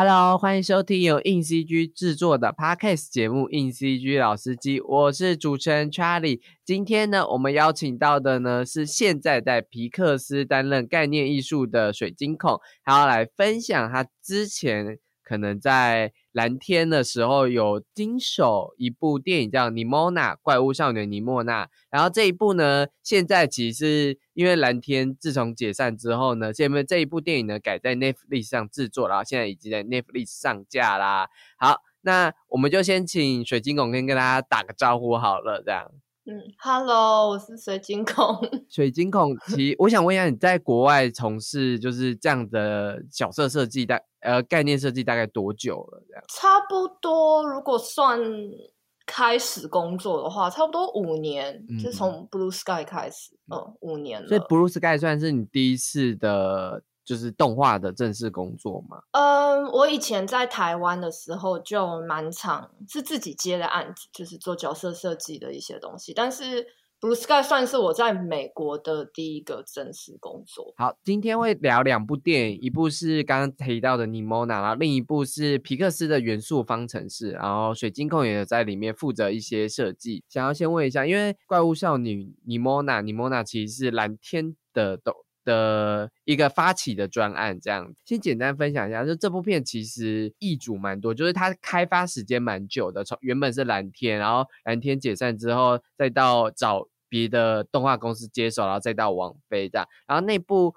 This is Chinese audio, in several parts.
Hello，欢迎收听由硬 CG 制作的 Podcast 节目《硬 CG 老司机》，我是主持人 Charlie。今天呢，我们邀请到的呢是现在在皮克斯担任概念艺术的水晶孔，还要来分享他之前可能在。蓝天的时候有经手一部电影叫《尼莫娜怪物少女尼莫娜》，然后这一部呢，现在其实因为蓝天自从解散之后呢，现在这一部电影呢改在 Netflix 上制作，然后现在已经在 Netflix 上架啦。好，那我们就先请水晶拱跟跟大家打个招呼好了，这样。嗯，Hello，我是水晶孔。水晶孔，其我想问一下，你在国外从事就是这样的角色设计大呃概念设计大概多久了？这样差不多，如果算开始工作的话，差不多五年，就从 Blue Sky 开始，嗯，五年了。所以 Blue Sky 算是你第一次的。就是动画的正式工作吗？嗯，我以前在台湾的时候就蛮常是自己接的案子，就是做角色设计的一些东西。但是 Blue Sky 算是我在美国的第一个正式工作。好，今天会聊两部电影，一部是刚刚提到的《尼莫娜》，然后另一部是皮克斯的《元素方程式》，然后水晶控也有在里面负责一些设计。想要先问一下，因为怪物少女尼莫娜，尼莫娜其实是蓝天的斗。的一个发起的专案，这样先简单分享一下，就这部片其实易主蛮多，就是它开发时间蛮久的，从原本是蓝天，然后蓝天解散之后，再到找别的动画公司接手，然后再到网飞这样，然后那部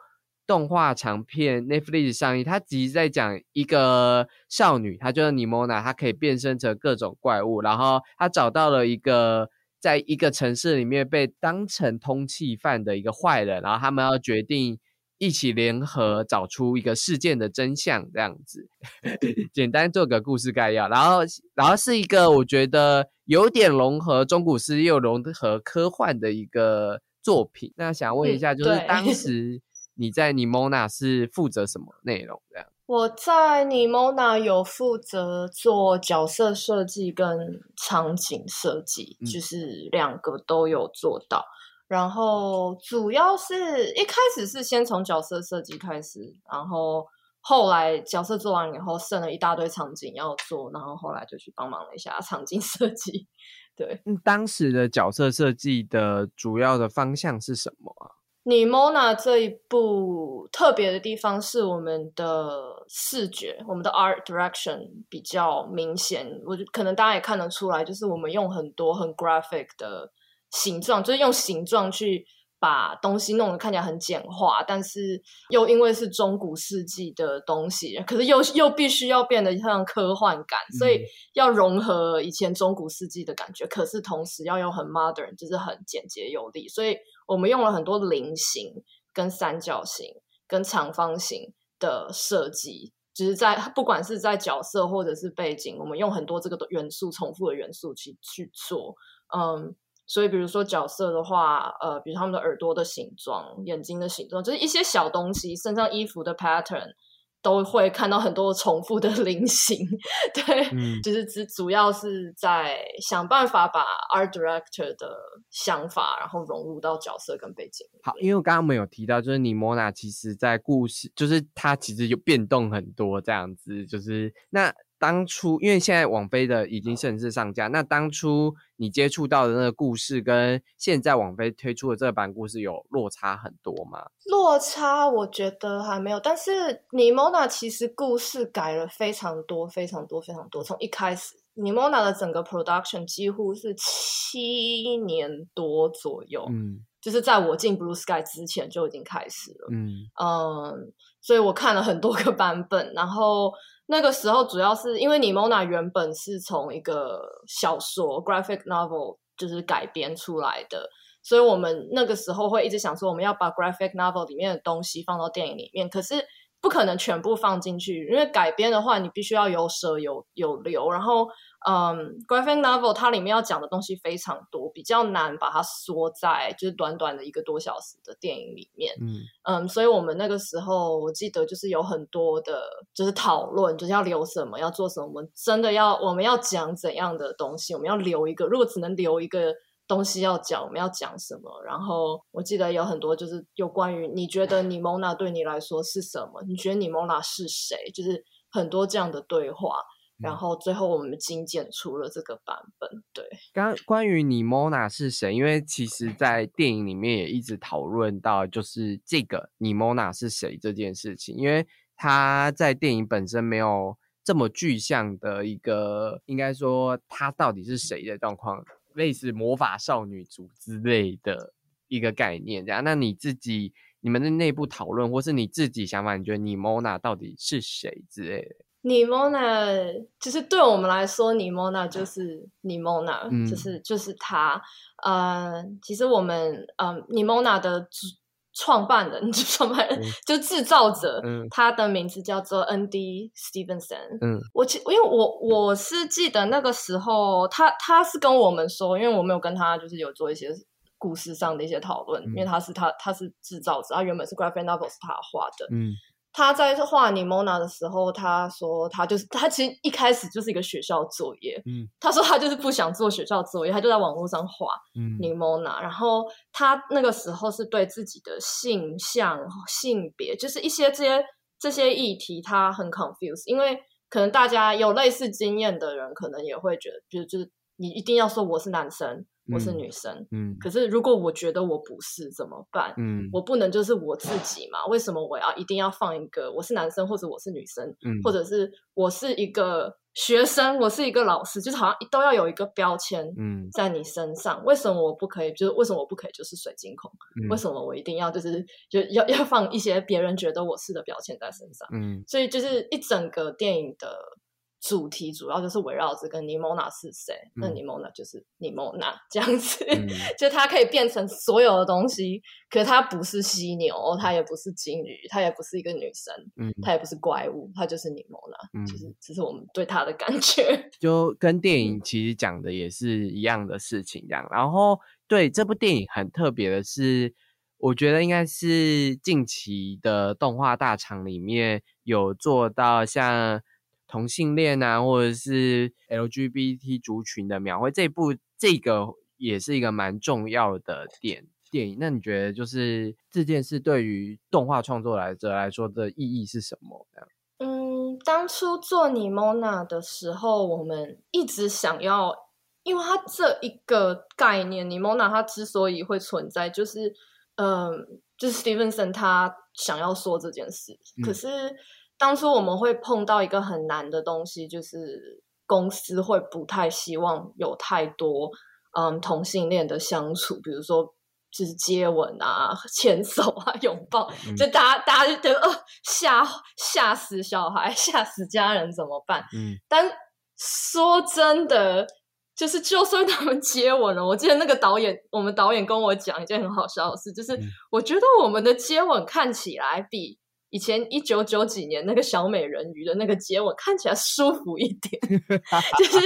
动画长片 Netflix 上映，它其实在讲一个少女，她就是尼莫娜，她可以变身成各种怪物，然后她找到了一个。在一个城市里面被当成通缉犯的一个坏人，然后他们要决定一起联合找出一个事件的真相，这样子，简单做个故事概要。然后，然后是一个我觉得有点融合中古诗又融合科幻的一个作品。那想问一下，就是当 时你在尼莫娜是负责什么内容？这样。我在尼莫娜有负责做角色设计跟场景设计，就是两个都有做到。然后主要是一开始是先从角色设计开始，然后后来角色做完以后，剩了一大堆场景要做，然后后来就去帮忙了一下场景设计。对，当时的角色设计的主要的方向是什么啊？你 Mona 这一部特别的地方是我们的视觉，我们的 art direction 比较明显。我就可能大家也看得出来，就是我们用很多很 graphic 的形状，就是用形状去把东西弄得看起来很简化，但是又因为是中古世纪的东西，可是又又必须要变得像科幻感，所以要融合以前中古世纪的感觉，可是同时要用很 modern，就是很简洁有力，所以。我们用了很多菱形、跟三角形、跟长方形的设计，就是在不管是在角色或者是背景，我们用很多这个元素、重复的元素去去做。嗯，所以比如说角色的话，呃，比如他们的耳朵的形状、眼睛的形状，就是一些小东西，身上衣服的 pattern。都会看到很多重复的 菱形，对，嗯就是只主要是在想办法把 art director 的想法，然后融入到角色跟背景。好，因为我刚刚没有提到，就是尼莫娜其实在故事，就是它其实有变动很多这样子，就是那。当初因为现在网飞的已经正式上架，那当初你接触到的那个故事跟现在网飞推出的这版故事有落差很多吗？落差我觉得还没有，但是尼莫娜其实故事改了非常多、非常多、非常多。从一开始，尼莫娜的整个 production 几乎是七年多左右，嗯，就是在我进 Blue Sky 之前就已经开始了，嗯嗯，所以我看了很多个版本，然后。那个时候主要是因为《你《Mona》原本是从一个小说 （graphic novel） 就是改编出来的，所以我们那个时候会一直想说，我们要把 graphic novel 里面的东西放到电影里面，可是不可能全部放进去，因为改编的话，你必须要有舍有有留，然后。嗯，graphic novel 它里面要讲的东西非常多，比较难把它缩在就是短短的一个多小时的电影里面。嗯嗯，所以我们那个时候我记得就是有很多的，就是讨论，就是要留什么，要做什么。我们真的要我们要讲怎样的东西，我们要留一个。如果只能留一个东西要讲，我们要讲什么？然后我记得有很多就是有关于你觉得你蒙娜对你来说是什么？你觉得你蒙娜是谁？就是。很多这样的对话，然嗯后最后我们精简出了这个版本。对，刚关于你 Mona 是谁？因为其实，在电影里面也一直讨论到，就是这个你 Mona 是谁这件事情，因为他在电影本身没有这么具象的一个，应该说他到底是谁的状况，类似魔法少女组之类的一个概念。这样，那你自己你们的内部讨论，或是你自己想法，你觉得你 Mona 到底是谁之类的？尼莫娜其实对我们来说，尼莫娜就是尼莫娜，嗯就是就是他。呃，其实我们嗯，尼莫娜的主创办人，就创办人、嗯。就制造者，嗯。他的名字叫做 N.D. Stevenson。嗯。我记因为我我是记得那个时候，他他是跟我们说，因为我没有跟他就是有做一些故事上的一些讨论，因为嗯。他是他他是制造者，他原本是 graphic novel 是他画的，嗯他在画尼莫娜的时候，他说他就是他其实一开始就是一个学校作业，嗯。他说他就是不想做学校作业，他就在网络上画嗯。尼莫娜，然后他那个时候是对自己的性向、性别，就是一些这些这些议题，他很 confused，因为可能大家有类似经验的人，可能也会觉得，就是就是你一定要说我是男生，我是嗯女生，嗯可是如果我觉得我不是怎么办？嗯我不能就是我自己嘛？为什么我要一定要放一个我是男生或者我是女生，嗯或者是我是一个学生，我是一个老师，就是好像都要有一个标签嗯在你身上。为什么我不可以？就是为什么我不可以就是水晶孔？嗯为什么我一定要就是就要要放一些别人觉得我是的标签在身上？嗯所以就是一整个电影的主题主要就是围绕这个尼莫娜是谁，那嗯尼莫娜就是尼莫娜这样子，嗯 就它可以变成所有的东西，可是它不是犀牛，它也不是金鱼，它也不是一个女生，嗯它也不是怪物，它就是尼莫娜，嗯就是这是我们对它的感觉。就跟电嗯影其实讲的也是一样的事情，这样。然后对这部电影很特别的是，我觉得应该是近期的动画大厂里面有做到像同性恋啊，或者是 LGBT 族群的描绘，这部这个也是一个蛮重要的点电影。那你觉得就是这件事对于动画创作来者来说的意义是什么？这样嗯，当初做尼莫娜的时候，我们一直想要，因为它这一个概念，尼莫娜它之所以会存在，就是嗯，就是 Stevenson 他想要说这件事，可嗯是当初我们会碰到一个很难的东西，就是公司会不太希望有太多嗯同性恋的相处，比如说。就是接吻啊、牵手啊、拥抱，嗯就大家大家就觉得，呃，吓吓死小孩，吓死家人怎么办？嗯但说真的，就是就算他们接吻了，我记得那个导演，我们导演跟我讲一件很好笑的事，就是嗯我觉得我们的接吻看起来比以前一九九几年那个小美人鱼的那个接吻看起来舒服一点，就是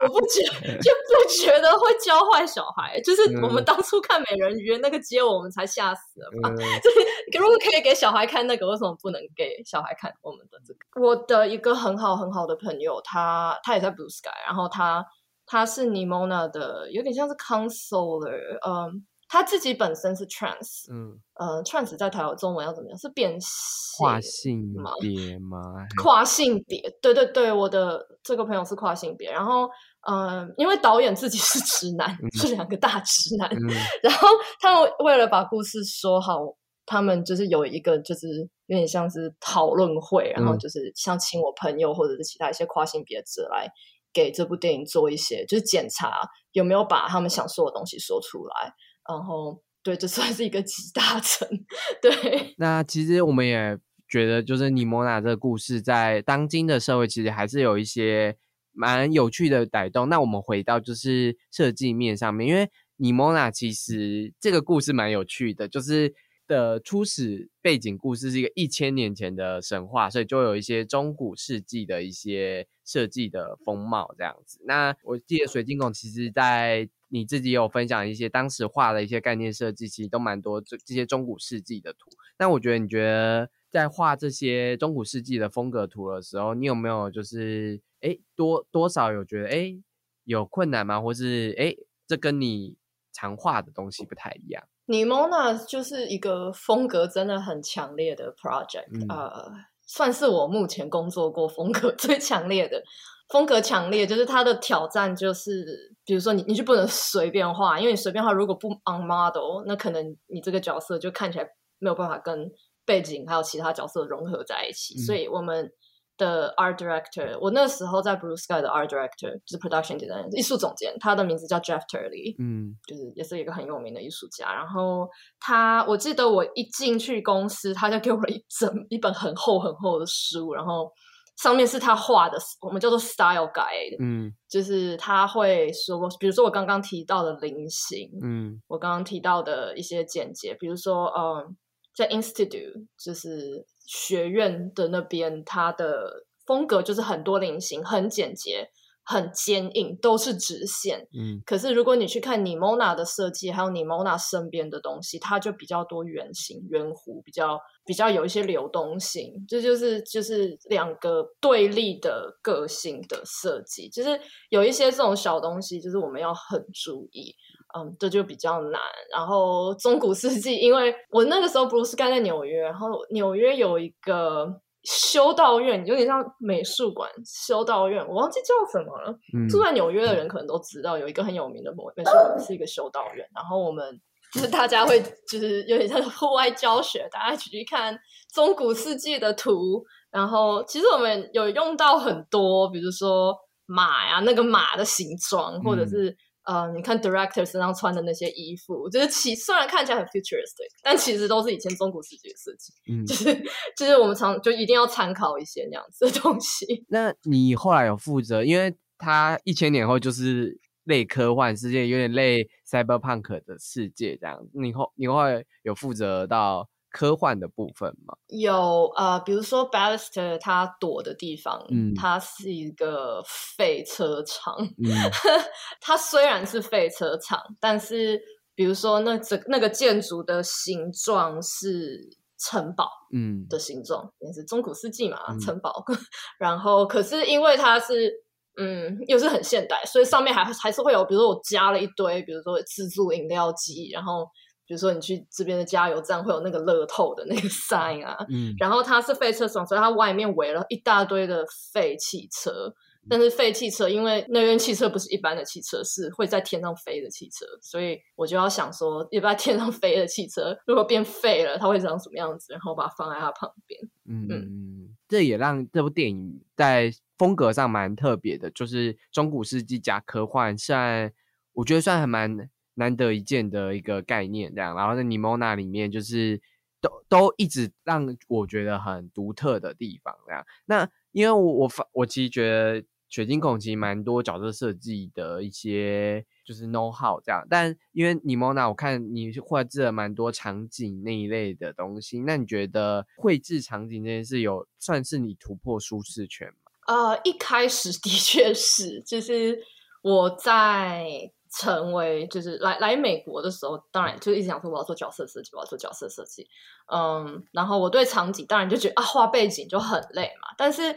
我不觉 就不觉得会教坏小孩，就是我们嗯当初看美人鱼的那个接吻，我们才吓死了吧？嗯 如果可以给小孩看那个，为什么不能给小孩看我们的这个？我的一个很好很好的朋友，他他也在 Blue Sky，然后他他是 Nimona 的，有点像是 counselor，嗯，他自己本身是 trans，嗯，呃，trans 在台湾中文要怎么样？是变性跨性别吗？跨性别，对对对，我的这个朋友是跨性别，然后嗯、呃因为导演自己是直男，是两个大直男，嗯。然后他们为了把故事说好，他们就是有一个就是有点像是讨论会，然后嗯。就是像请我朋友或者是其他一些跨性别者来给这部电影做一些就是检查有没有把他们想说的东西说出来，然后对，这算是一个集大成，对，那其实我们也觉得，就是尼莫娜这个故事在当今的社会，其实还是有一些蛮有趣的改动。那我们回到就是设计面上面，因为尼莫娜其实这个故事蛮有趣的，就是的初始背景故事是一个一千年前的神话，所以就有一些中古世纪的一些设计的风貌这样子。那我记得水晶宫其实在你自己有分享一些当时画的一些概念设计，其实都蛮多这这些中古世纪的图。那我觉得你觉得在画这些中古世纪的风格图的时候，你有没有就是哎多多少有觉得哎有困难吗？或是哎这跟你常画的东西不太一样？尼莫娜就是一个风格真的很强烈的 project，、嗯呃，算是我目前工作过风格 最强烈的。风格强烈，就是它的挑战就是，比如说你你就不能随便画，因为你随便画如果不 on model，那可能你这个角色就看起来没有办法跟背景还有其他角色融合在一起。所以我们的 art director，我那时候在 Blue Sky 的 art director 就是 production designer 艺术总监，他的名字叫 Jeff Turley，嗯，就是也是一个很有名的艺术家。然后他，我记得我一进去公司，他就给我了一整一本很厚很厚的书，然后。上面是他画的，我们叫做 style guide，嗯，就是他会说，比如说我刚刚提到的菱形，嗯，我刚刚提到的一些简洁，比如说，嗯，在 institute 就是学院的那边，它的风格就是很多菱形，很简洁。很坚硬，都是直线。嗯，可是如果你去看你 Mona 的设计，还有你 Mona 身边的东西，它就比较多圆形、圆弧，比较比较有一些流动性。这就是就是两个对立的个性的设计，就是有一些这种小东西，就是我们要很注意。嗯，这就比较难。然后中古世纪，因为我那个时候不是盖在纽约，然后纽约有一个。修道院有点像美术馆，修道院我忘记叫什么了。住在纽约的人可能都知道，有一个很有名的美美术馆是一个修道院。然后我们就是大家会就是有点像户外教学，大家一起去看中古世纪的图。然后其实我们有用到很多，比如说马呀，那个马的形状，或者是。呃，你看 director 身上穿的那些衣服，就是其虽然看起来很 futuristic，但其实都是以前中古世纪的设计。嗯，就是就是我们常就一定要参考一些那样子的东西。那你后来有负责，因为他一千年后就是类科幻世界，有点类 cyberpunk 的世界这样。你后你后来有负责到？科幻的部分吗？有呃，比如说 Ballister 他躲的地方，嗯，它是一个废车场。嗯，它虽然是废车场，但是比如说那整那个建筑的形状是城堡，嗯，的形状也是中古世纪嘛，城堡。然后可是因为它是嗯，又是很现代，所以上面还还是会有，比如说我加了一堆，比如说自助饮料机，然后。比如说，你去这边的加油站会有那个乐透的那个 sign 啊，嗯，然后它是废车场，所以它外面围了一大堆的废汽车。但是废汽车，因为那边汽车不是一般的汽车，是会在天上飞的汽车，所以我就要想说，要不要天上飞的汽车如果变废了，它会长什么样子？然后把它放在它旁边。嗯嗯，这也让这部电影在风格上蛮特别的，就是中古世纪加科幻，算我觉得算还蛮。难得一见的一个概念，这样，然后在尼莫那里面，就是都都一直让我觉得很独特的地方，这样。那因为我我我其实觉得水晶孔其实蛮多角色设计的一些就是 know how 这样，但因为尼莫那我看你绘制了蛮多场景那一类的东西，那你觉得绘制场景这件事有算是你突破舒适圈吗？呃，一开始的确是，就是我在。成为就是来来美国的时候，当然就一直想说我要做角色设计，我要做角色设计。嗯，然后我对场景当然就觉得啊，画背景就很累嘛。但是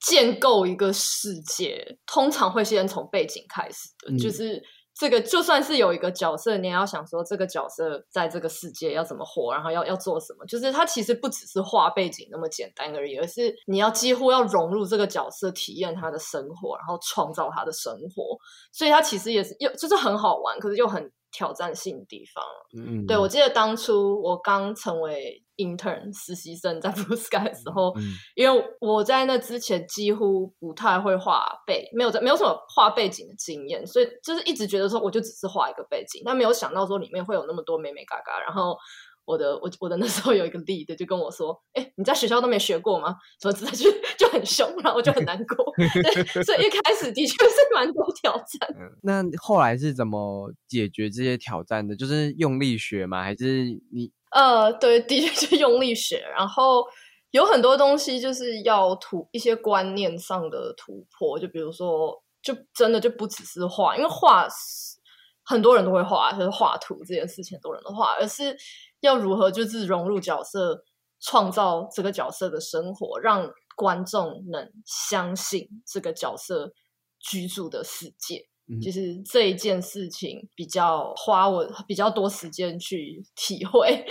建构一个世界，通常会先从背景开始的，就是。这个就算是有一个角色，你也要想说这个角色在这个世界要怎么活，然后要要做什么。就是它其实不只是画背景那么简单而已，而是你要几乎要融入这个角色，体验他的生活，然后创造他的生活。所以它其实也是又就是很好玩，可是又很挑战性的地方。嗯，对我记得当初我刚成为。Intern 实习生在 Blue Sky 的时候，因为我在那之前几乎不太会画背，没有在没有什么画背景的经验，所以就是一直觉得说我就只是画一个背景，但没有想到说里面会有那么多美美嘎嘎。然后我的我我的那时候有一个 lead 就跟我说：“哎，你在学校都没学过吗？”什么之类就就很凶，然后我就很难过。所以一开始的确是蛮多挑战。那后来是怎么解决这些挑战的？就是用力学吗？还是你？呃，对，的确是用力学，然后有很多东西就是要突一些观念上的突破，就比如说，就真的就不只是画，因为画很多人都会画，就是画图这件事情，很多人都画，而是要如何就是融入角色，创造这个角色的生活，让观众能相信这个角色居住的世界。就是这一件事情比较花我比较多时间去体会。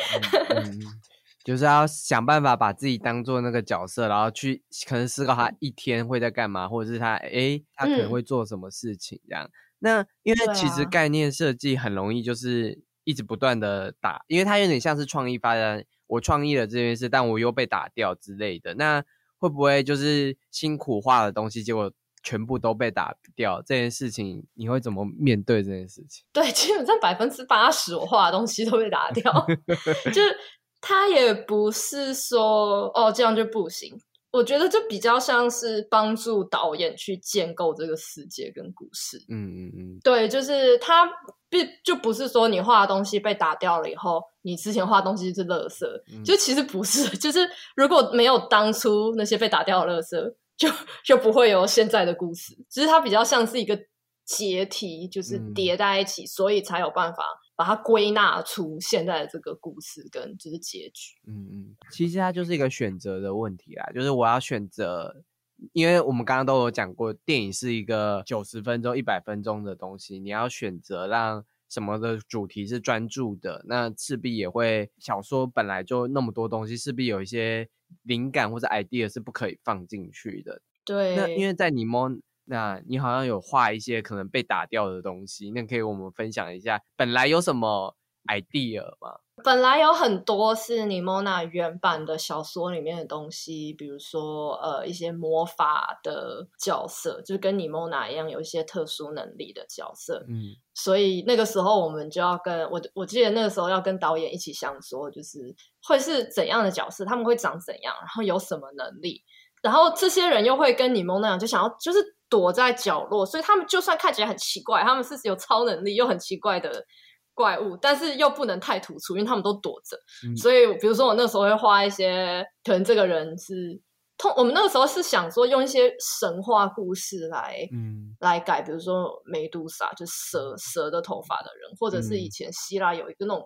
就是要想办法把自己当做那个角色，然后去可能思考他一天会在干嘛，或者是他诶他可能嗯会做什么事情这样。那因为其实啊概念设计很容易就是一直不断的打，因为它有点像是创意发展，我创意了这件事，但我又被打掉之类的。那会不会就是辛苦画的东西，结果全部都被打掉这件事情，你会怎么面对这件事情？对，基本上百分之八十我画的东西都被打掉，就是他也不是说哦这样就不行，我觉得这比较像是帮助导演去建构这个世界跟故事。嗯嗯嗯对，就是他不就不是说你画的东西被打掉了以后，你之前画的东西是垃圾，嗯就其实不是，就是如果没有当初那些被打掉的垃圾，就 就不会有现在的故事。只是它比较像是一个阶梯，就是嗯叠在一起，所以才有办法把它归纳出现在的这个故事跟就是结局。嗯嗯，其实它就是一个选择的问题啦，就是我要选择。因为我们刚刚都有讲过，电影是一个九十分钟、一百分钟的东西，你要选择让什么的主题是专注的，那势必也会小说本来就那么多东西，势必有一些灵感或者 idea 是不可以放进去的。对，那因为在尼莫，那你好像有画一些可能被打掉的东西，那可以跟我们分享一下，本来有什么 idea 吗？本来有很多是尼莫娜原版的小说里面的东西，比如说呃一些魔法的角色，就是跟尼莫娜一样有一些特殊能力的角色。嗯所以那个时候我们就要跟我我记得那个时候要跟导演一起想说，就是会是怎样的角色，他们会长怎样，然后有什么能力，然后这些人又会跟尼莫那样，就想要就是躲在角落，所以他们就算看起来很奇怪，他们是有超能力又很奇怪的怪物，但是又不能太突出，因为他们都躲着。嗯所以比如说我那时候会画一些，可能这个人是通，我们那个时候是想说用一些神话故事来。嗯来改，比如说梅杜莎，就蛇蛇的头发的人，或者是以嗯前希腊有一个那种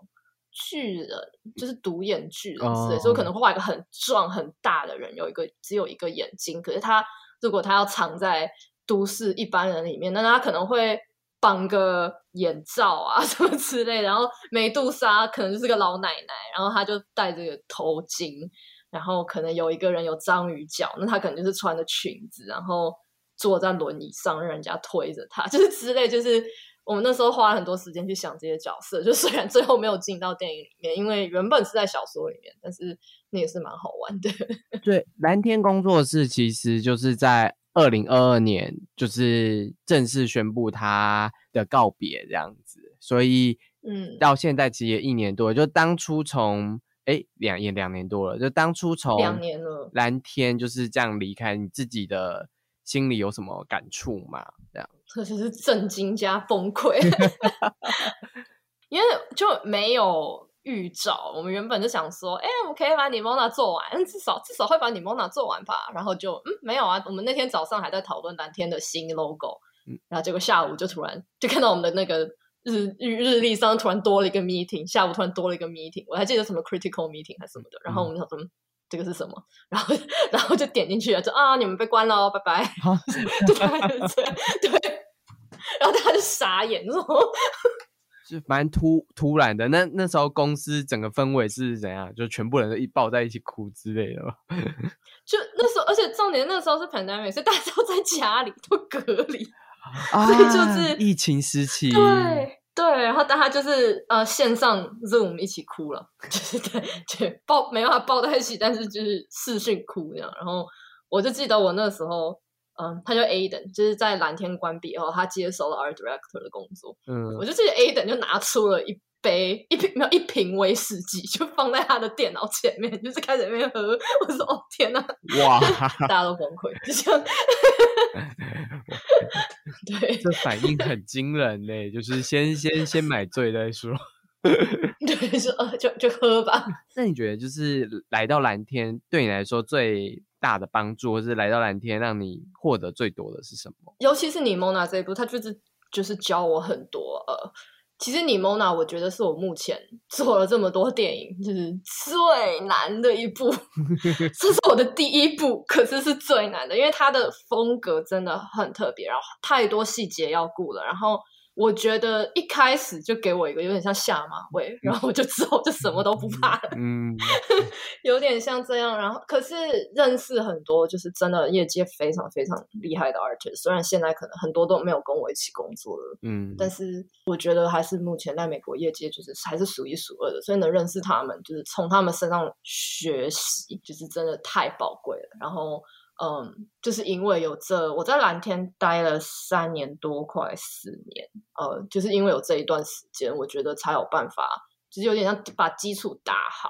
巨人，就是独眼巨人之类，哦所以我可能会画一个很壮很大的人，有一个只有一个眼睛，可是他如果他要藏在都市一般人里面，那他可能会绑个眼罩啊 什么之类，然后梅杜莎可能就是个老奶奶，然后她就戴这个头巾，然后可能有一个人有章鱼脚，那她可能就是穿着裙子，然后坐在轮椅上，让人家推着她，就是之类，就是我们那时候花了很多时间去想这些角色，就虽然最后没有进到电影里面，因为原本是在小说里面，但是那也是蛮好玩的。对，蓝天工作室其实就是在二零二二年，就是正式宣布他的告别这样子，所以嗯，到现在其实也一年多了，就当初从哎两也两年多了，就当初从两年了蓝天就是这样离开，你自己的心里有什么感触吗？这就是震惊加崩溃，因为就没有预兆。我们原本就想说，哎、我们可以把你 Mona 做完，嗯至少至少会把你 Mona 做完吧。然后就嗯，没有啊。我们那天早上还在讨论蓝天的新 logo，嗯然后结果下午就突然就看到我们的那个日日日历上突然多了一个 meeting，下午突然多了一个 meeting，我还记得什么 critical meeting 还是什么的。然后我们想说。嗯这个是什么？然后，然后就点进去了，就啊，你们被关了哦，拜拜。就大概是这样，对。然后大家就傻眼，说 是蛮突突然的。那那时候公司整个氛围是怎样？就全部人都一抱在一起哭之类的吗？就那时候，而且重点那时候是 pandemic，所以大家都在家里都隔离。啊所以就是疫情时期，对对，然后大家就是呃线上 Zoom 一起哭了，就是对对抱没办法抱在一起，但是就是视讯哭那样。然后我就记得我那时候，嗯，他叫 Aden，就是在蓝天关闭后，他接手了 Art Director 的工作。嗯我就记得 Aden 就拿出了一杯一瓶没有一瓶威士忌，就放在他的电脑前面，就是开始在那边喝。我说哦天哪，哇，大家都崩溃，就这样。对 这反应很惊人呢，就是先先先买醉再说。对，就呃就就喝吧。那你觉得就是来到蓝天对你来说最大的帮助，或是来到蓝天让你获得最多的是什么？尤其是你 Mona 这一部，他就是就是教我很多。呃，其实你 Mona 我觉得是我目前 做了这么多电影就是最难的一部，这是我的第一部，可是是最难的，因为它的风格真的很特别，然后太多细节要顾了，然后。我觉得一开始就给我一个有点像下马威，然后我就之后就什么都不怕了，嗯，有点像这样。然后可是认识很多就是真的业界非常非常厉害的 artist，虽然现在可能很多都没有跟我一起工作了，嗯，但是我觉得还是目前在美国业界就是还是数一数二的，所以能认识他们，就是从他们身上学习，就是真的太宝贵了。然后。嗯，就是因为有这，我在蓝天待了三年多，快四年。呃，就是因为有这一段时间，我觉得才有办法，就是有点像把基础打好，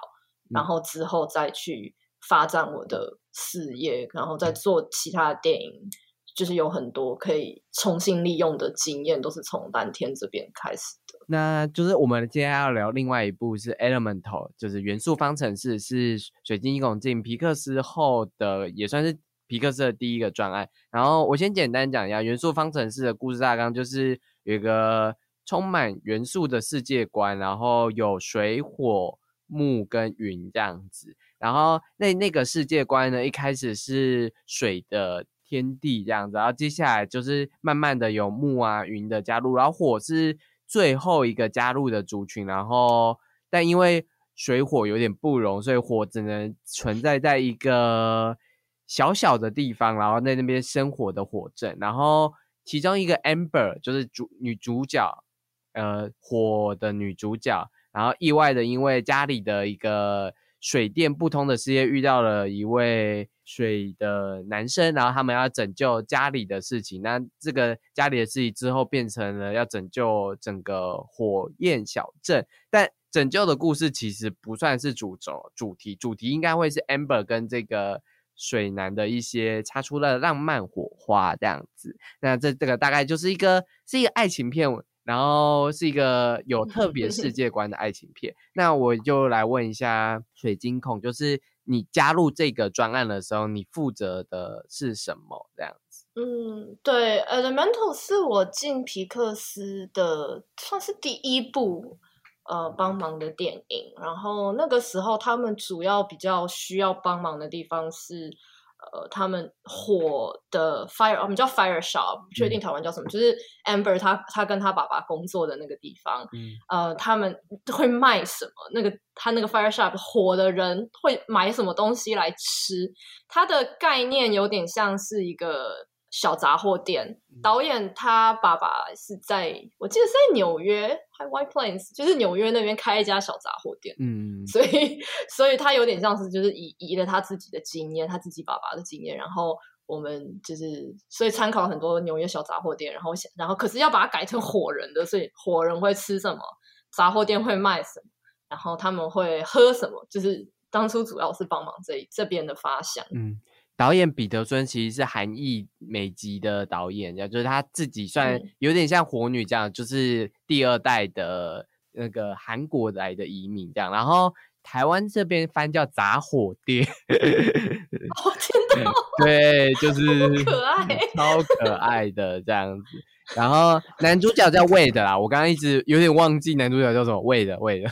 然后之后再去发展我的事业，然后再做其他的电影，就是有很多可以重新利用的经验，都是从蓝天这边开始的。那就是我们接下来要聊另外一部是 Elemental，就是元素方程式，是水晶拱进皮克斯后的，也算是。皮克斯的第一个专案，然后我先简单讲一下元素方程式的故事大纲，就是有一个充满元素的世界观，然后有水、火、木跟云这样子。然后那那个世界观呢，一开始是水的天地这样子，然后接下来就是慢慢的有木啊、云的加入，然后火是最后一个加入的族群。然后但因为水火有点不容，所以火只能存在在一个。小小的地方，然后在那边生活的火镇，然后其中一个 Amber 就是主女主角，呃，火的女主角，然后意外的因为家里的一个水电不通的事业遇到了一位水的男生，然后他们要拯救家里的事情，那这个家里的事情之后变成了要拯救整个火焰小镇，但拯救的故事其实不算是主轴主题，主题应该会是 Amber 跟这个。水男的一些擦出了浪漫火花，这样子。那这这个大概就是一个是一个爱情片，然后是一个有特别世界观的爱情片。那我就来问一下水晶孔，就是你加入这个专案的时候，你负责的是什么？这样子。嗯，对，Elemental 是我进皮克斯的算是第一部。呃，帮忙的电影，然后那个时候他们主要比较需要帮忙的地方是，呃，他们火的 fire，我们叫 fire shop，不确定台湾叫什么，就是 Amber 他他跟他爸爸工作的那个地方，呃，他们会卖什么？那个他那个 fire shop 火的人会买什么东西来吃？它的概念有点像是一个。小杂货店导演他爸爸是在我记得是在纽约，还 White Plains，就是纽约那边开一家小杂货店。嗯，所以所以他有点像是就是以以了他自己的经验，他自己爸爸的经验，然后我们就是所以参考很多纽约小杂货店，然后想然后可是要把它改成火人的，所以火人会吃什么，杂货店会卖什么，然后他们会喝什么，就是当初主要是帮忙这这边的发想。嗯。导演彼得孙其实是韩裔美籍的导演，就是他自己算有点像火女这样，就是第二代的那个韩国来的移民这样。然后台湾这边翻叫杂火店，我听到，对，就 是可爱，超可爱的这样子。然后男主角叫魏的啦，我刚刚一直有点忘记男主角叫什么魏的魏的。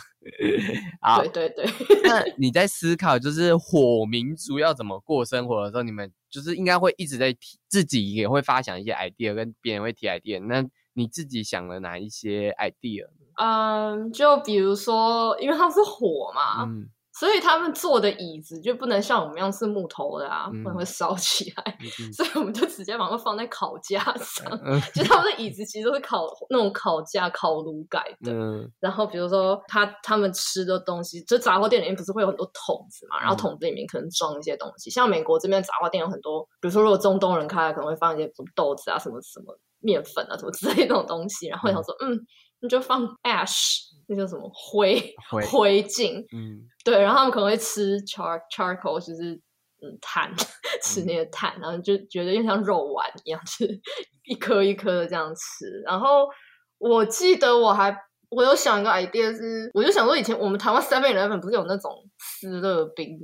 好，对对对。那你在思考就是火民族要怎么过生活的时候，你们就是应该会一直在提，自己也会发想一些 idea，跟别人会提 idea。那你自己想了哪一些 idea？嗯，就比如说，因为它是火嘛。嗯。所以他们坐的椅子就不能像我们一样是木头的啊，不然会烧起来。所以我们就直接把它放在烤架上，就他们的椅子其实都是烤那种烤架、烤炉改的。然后比如说他他们吃的东西，就杂货店里面不是会有很多桶子嘛？然后桶子里面可能装一些东西，像美国这边杂货店有很多，比如说如果中东人开，可能会放一些什么豆子啊、什么什么面粉啊、什么之类那种东西。然后想说，嗯，那就放 ash。那叫什么灰灰烬？嗯，对，然后他们可能会吃 char charcoal，就是嗯碳，吃那个碳，然后就觉得又像肉丸一样，是 一颗一颗的这样吃。然后我记得我还。我有想一个 idea 是，我就想说以前我们台湾 Seven Eleven 不是有那种湿热冰，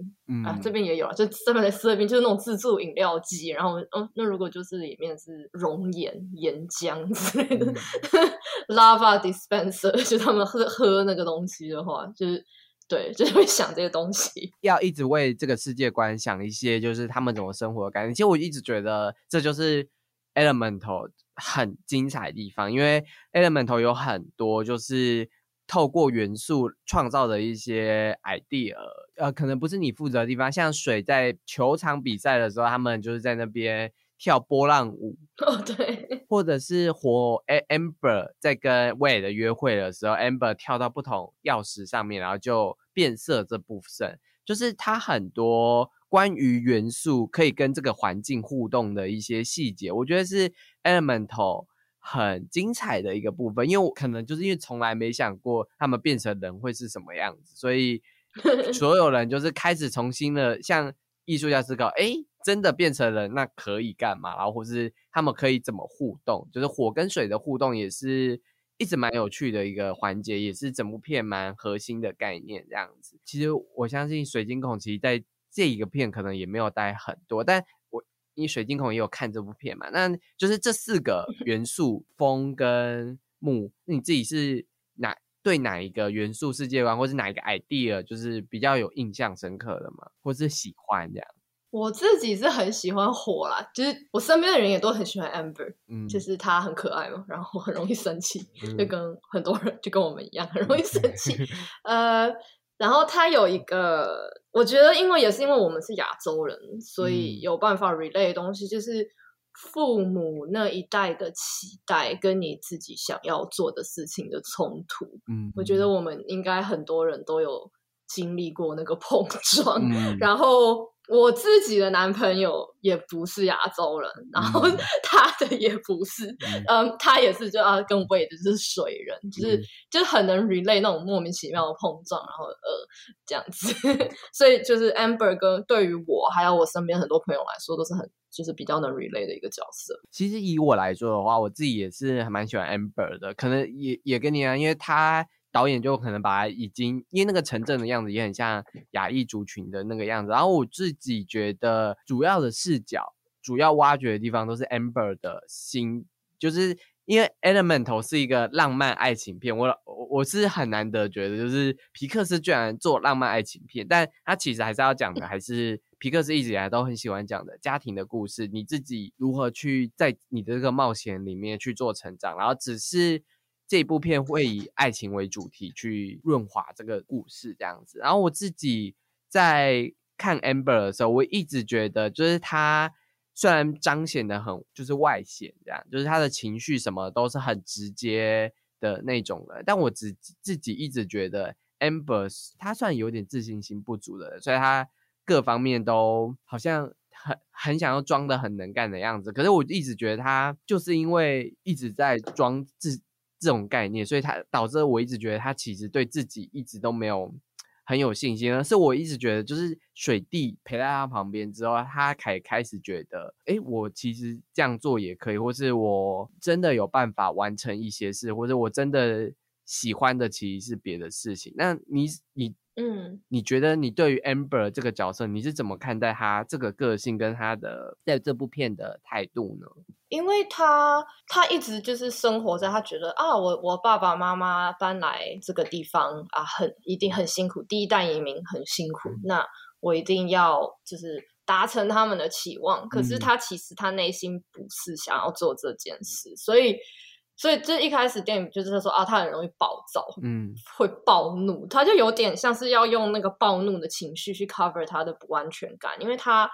啊这边也有啊，就 Seven 的湿热冰就是那种自助饮料机，然后嗯，那如果就是里面是熔岩岩浆之类的 lava dispenser，就他们喝喝那个东西的话，就是对，就是会想这些东西，要一直为这个世界观想一些，就是他们怎么生活的感觉。其实我一直觉得这就是 Elemental。很精彩的地方，因为 Elemental 有很多就是透过元素创造的一些 idea，呃，可能不是你负责的地方，像水在球场比赛的时候，他们就是在那边跳波浪舞，哦，对，或者是火 Amber 在跟 Wade 的约会的时候，Amber 跳到不同钥匙上面，然后就变色这部分，就是它很多。关于元素可以跟这个环境互动的一些细节，我觉得是 Elemental 很精彩的一个部分。因为我可能就是因为从来没想过他们变成人会是什么样子，所以 所有人就是开始重新的向艺术家思考：哎，真的变成人，那可以干嘛？然后或是他们可以怎么互动？就是火跟水的互动也是一直蛮有趣的一个环节，也是整部片蛮核心的概念。这样子，其实我相信水晶孔其实在。这一个片可能也没有带很多，但我因为水晶孔也有看这部片嘛，那就是这四个元素风跟木，你自己是哪对哪一个元素世界观，或是哪一个 idea 就是比较有印象深刻的嘛，或是喜欢这样？我自己是很喜欢火啦，就是我身边的人也都很喜欢 Amber，嗯，就是他很可爱嘛，然后很容易生气，就跟很多人就跟我们一样，很容易生气，呃。然后他有一个，我觉得因为也是因为我们是亚洲人，所以有办法 relay 的东西，就是父母那一代的期待跟你自己想要做的事情的冲突。嗯，我觉得我们应该很多人都有经历过那个 碰撞，然后。我自己的男朋友也不是亚洲人，然后 他的也不是，嗯，他也是就要跟我也就是水人，就是就很能 relate 那种莫名其妙的碰撞，然后呃这样子，所以就是 Amber 跟对于我还有我身边很多朋友来说都是很就是比较能 relate 的一个角色。其实以我来说的话，我自己也是还蛮喜欢 Amber 的，可能也也跟你啊，因为他。导演就可能把它已经，因为那个城镇的样子也很像亚裔族群的那个样子。然后我自己觉得，主要的视角、主要挖掘的地方都是 Amber 的心，就是因为 Elemental 是一个浪漫爱情片，我我我是很难得觉得，就是皮克斯居然做浪漫爱情片，但他其实还是要讲的，还是皮克斯一直以来都很喜欢讲的家庭的故事，你自己如何去在你的这个冒险里面去做成长，然后只是。这部片会以爱情为主题去润滑这个故事，这样子。然后我自己在看 Amber 的时候，我一直觉得，就是他虽然彰显的很就是外显，这样，就是他的情绪什么都是很直接的那种的。但我只自己一直觉得 Amber 他算有点自信心不足的，所以他各方面都好像很很想要装的很能干的样子。可是我一直觉得他就是因为一直在装自。这种概念，所以他导致我一直觉得他其实对自己一直都没有很有信心。而是我一直觉得，就是水弟陪在他旁边之后，他才开始觉得，哎，我其实这样做也可以，或是我真的有办法完成一些事，或者我真的喜欢的其实是别的事情。那你你。嗯，你觉得你对于 Amber 这个角色，你是怎么看待他这个个性跟他的在这部片的态度呢？因为他他一直就是生活在他觉得啊，我我爸爸妈妈搬来这个地方啊，很一定很辛苦，第一代移民很辛苦，那我一定要就是达成他们的期望。可是他其实他内心不是想要做这件事，所以。所以，就一开始电影就是说啊，他很容易暴躁，嗯，会暴怒，他就有点像是要用那个暴怒的情绪去 cover 他的不安全感，因为他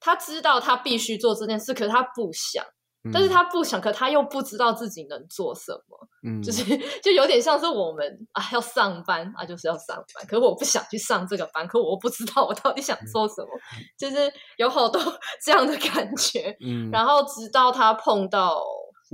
他知道他必须做这件事，可是他不想，但是他不想，可他又不知道自己能做什么，嗯，就是就有点像是我们啊要上班啊就是要上班，可是我不想去上这个班，可我又不知道我到底想做什么，就是有好多 这样的感觉，嗯，然后直到他碰到。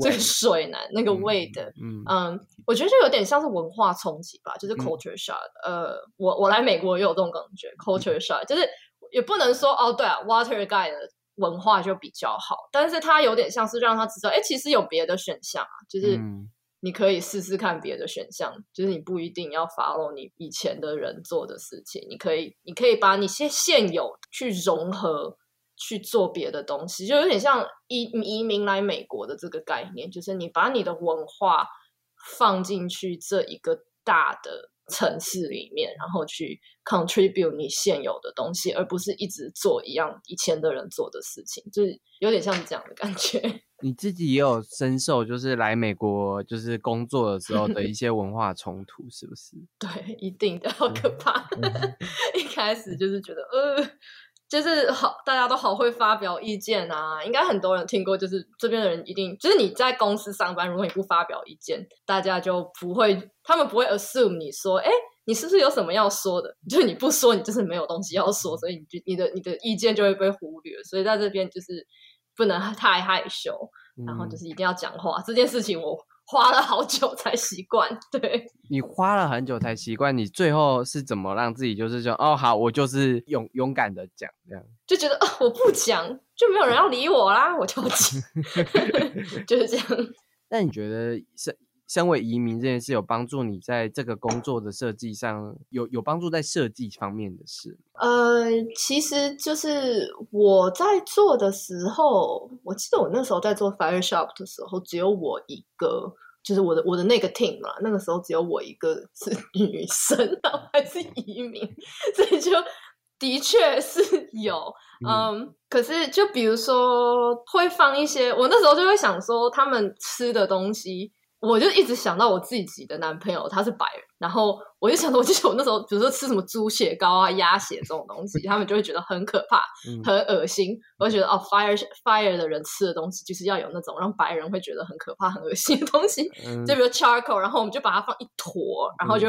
这个水男那个味的，嗯，我觉得就有点像是文化冲击吧，就是 culture shock。呃，我我来美国也有这种感觉，culture shock，就是也不能说哦，对啊，water guy 的文化就比较好，但是它有点像是让他知道，哎，其实有别的选项啊，就是你可以试试看别的选项，就是你不一定要 follow 你以前的人做的事情，你可以，你可以把你现现有去融合。去做别的东西，就有点像移移民来美国的这个概念，就是你把你的文化放进去这一个大的城市里面，然后去 contribute 你现有的东西，而不是一直做一样以前的人做的事情，就是有点像是这样的感觉。你自己也有深受，就是来美国就是工作的时候的一些文化冲突，是不是？对，一定的，好可怕。一开始就是觉得，呃，就是好，大家都好会发表意见啊，应该很多人听过，就是这边的人一定，就是你在公司上班，如果你不发表意见，大家就不会，他们不会 assume 你说，哎，你是不是有什么要说的？就是你不说，你就是没有东西要说，所以你就你的你的意见就会被忽略。所以在这边就是不能太害羞，然后就是一定要讲话。这件事情我。花了好久才习惯，对你花了很久才习惯，你最后是怎么让自己就是说，哦，好，我就是勇勇敢的讲这样，就觉得哦，我不讲就没有人要理我啦，我就讲，就是这样。那你觉得是？身为移民这件事有帮助你在这个工作的设计上，有有帮助在设计方面的事。呃，其实就是我在做的时候，我记得我那时候在做 Fire Shop 的时候，只有我一个，就是我的我的那个 team 嘛，那个时候只有我一个是 女生，然后还是移民，所以就的确是有，嗯，可是就比如说会放一些，我那时候就会想说他们吃的东西。我就一直想到我自己的男朋友，他是白人，然后我就想到，我记得我那时候，比如说吃什么猪血糕啊、鸭血这种东西，他们就会觉得很可怕、很恶心。我就觉得哦，fire fire 的人吃的东西就是要有那种让白人会觉得很可怕、很恶心的东西，就比如 charcoal，然后我们就把它放一坨，然后就。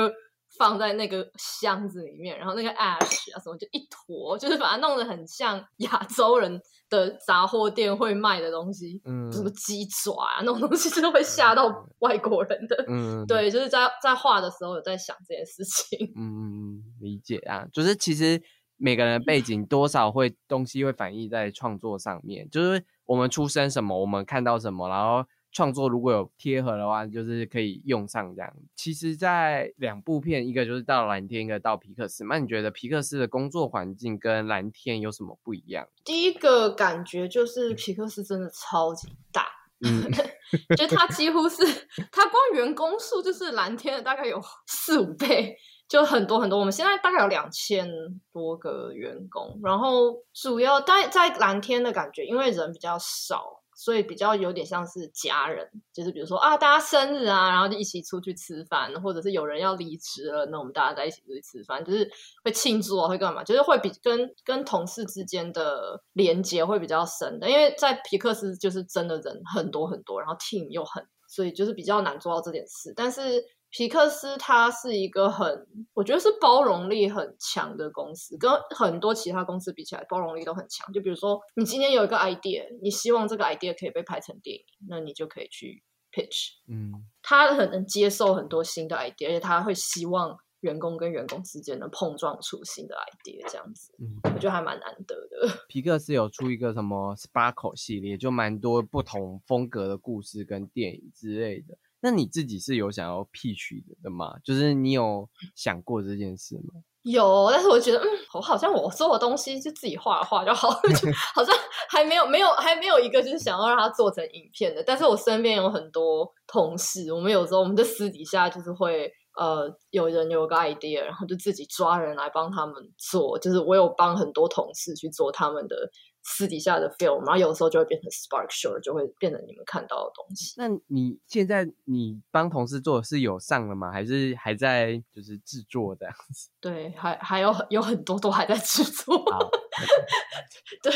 放在那个箱子里面，然后那个 ash 啊什么就一坨，就是把它弄得很像亚洲人的杂货店会卖的东西，嗯，什么鸡爪啊那种东西，真的会吓到外国人的。嗯，对，就是在在画的时候有在想这件事情。嗯，理解啊，就是其实每个人的背景多少会东西会反映在创作上面，就是我们出生什么，我们看到什么，然后。创作如果有贴合的话，就是可以用上这样。其实，在两部片，一个就是到蓝天，一个到皮克斯。那你觉得皮克斯的工作环境跟蓝天有什么不一样？第一个感觉就是皮克斯真的超级大，嗯，就它几乎是它光员工数就是蓝天的大概有四五倍，就很多很多。我们现在大概有两千多个员工，然后主要在在蓝天的感觉，因为人比较少。所以比较有点像是家人，就是比如说啊，大家生日啊，然后就一起出去吃饭，或者是有人要离职了，那我们大家在一起出去吃饭，就是会庆祝啊，会干嘛？就是会比跟跟同事之间的连接会比较深的，因为在皮克斯就是真的人很多很多，然后 team 又很，所以就是比较难做到这件事，但是。皮克斯它是一个很，我觉得是包容力很强的公司，跟很多其他公司比起来，包容力都很强。就比如说，你今天有一个 idea，你希望这个 idea 可以被拍成电影，那你就可以去 pitch。嗯，他很能接受很多新的 idea，而且他会希望员工跟员工之间能碰撞出新的 idea，这样子，嗯，我觉得还蛮难得的。皮克斯有出一个什么 Sparkle 系列，就蛮多不同风格的故事跟电影之类的。那你自己是有想要 P 取的吗？就是你有想过这件事吗？有，但是我觉得，嗯，我好像我所有东西就自己画画就好，就 好像还没有没有还没有一个就是想要让它做成影片的。但是我身边有很多同事，我们有时候我们就私底下就是会呃，有人有个 idea，然后就自己抓人来帮他们做。就是我有帮很多同事去做他们的。私底下的 film，然后有的时候就会变成 spark show，就会变成你们看到的东西。那你现在你帮同事做是有上了吗？还是还在就是制作这样子？对，还还有有很多都还在制作。对，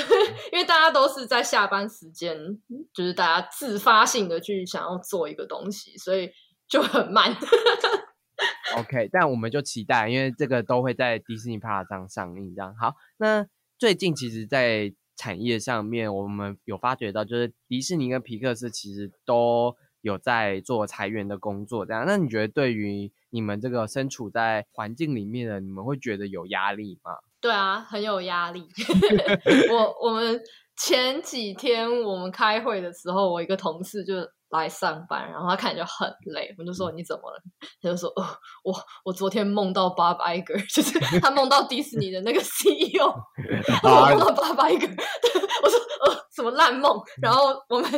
因为大家都是在下班时间，就是大家自发性的去想要做一个东西，所以就很慢。OK，但我们就期待，因为这个都会在迪士尼 Plus 上上映。这样好，那最近其实，在产业上面，我们有发觉到，就是迪士尼跟皮克斯其实都有在做裁员的工作。这样，那你觉得对于你们这个身处在环境里面的，你们会觉得有压力吗？对啊，很有压力。我我们前几天我们开会的时候，我一个同事就。来上班，然后他看起来就很累，我就说你怎么了？他就说：“哦，我我昨天梦到 Bob Iger，就是他梦到迪士尼的那个 CEO，梦到 Bob Iger。”我说：“呃，什么烂梦？”然后我们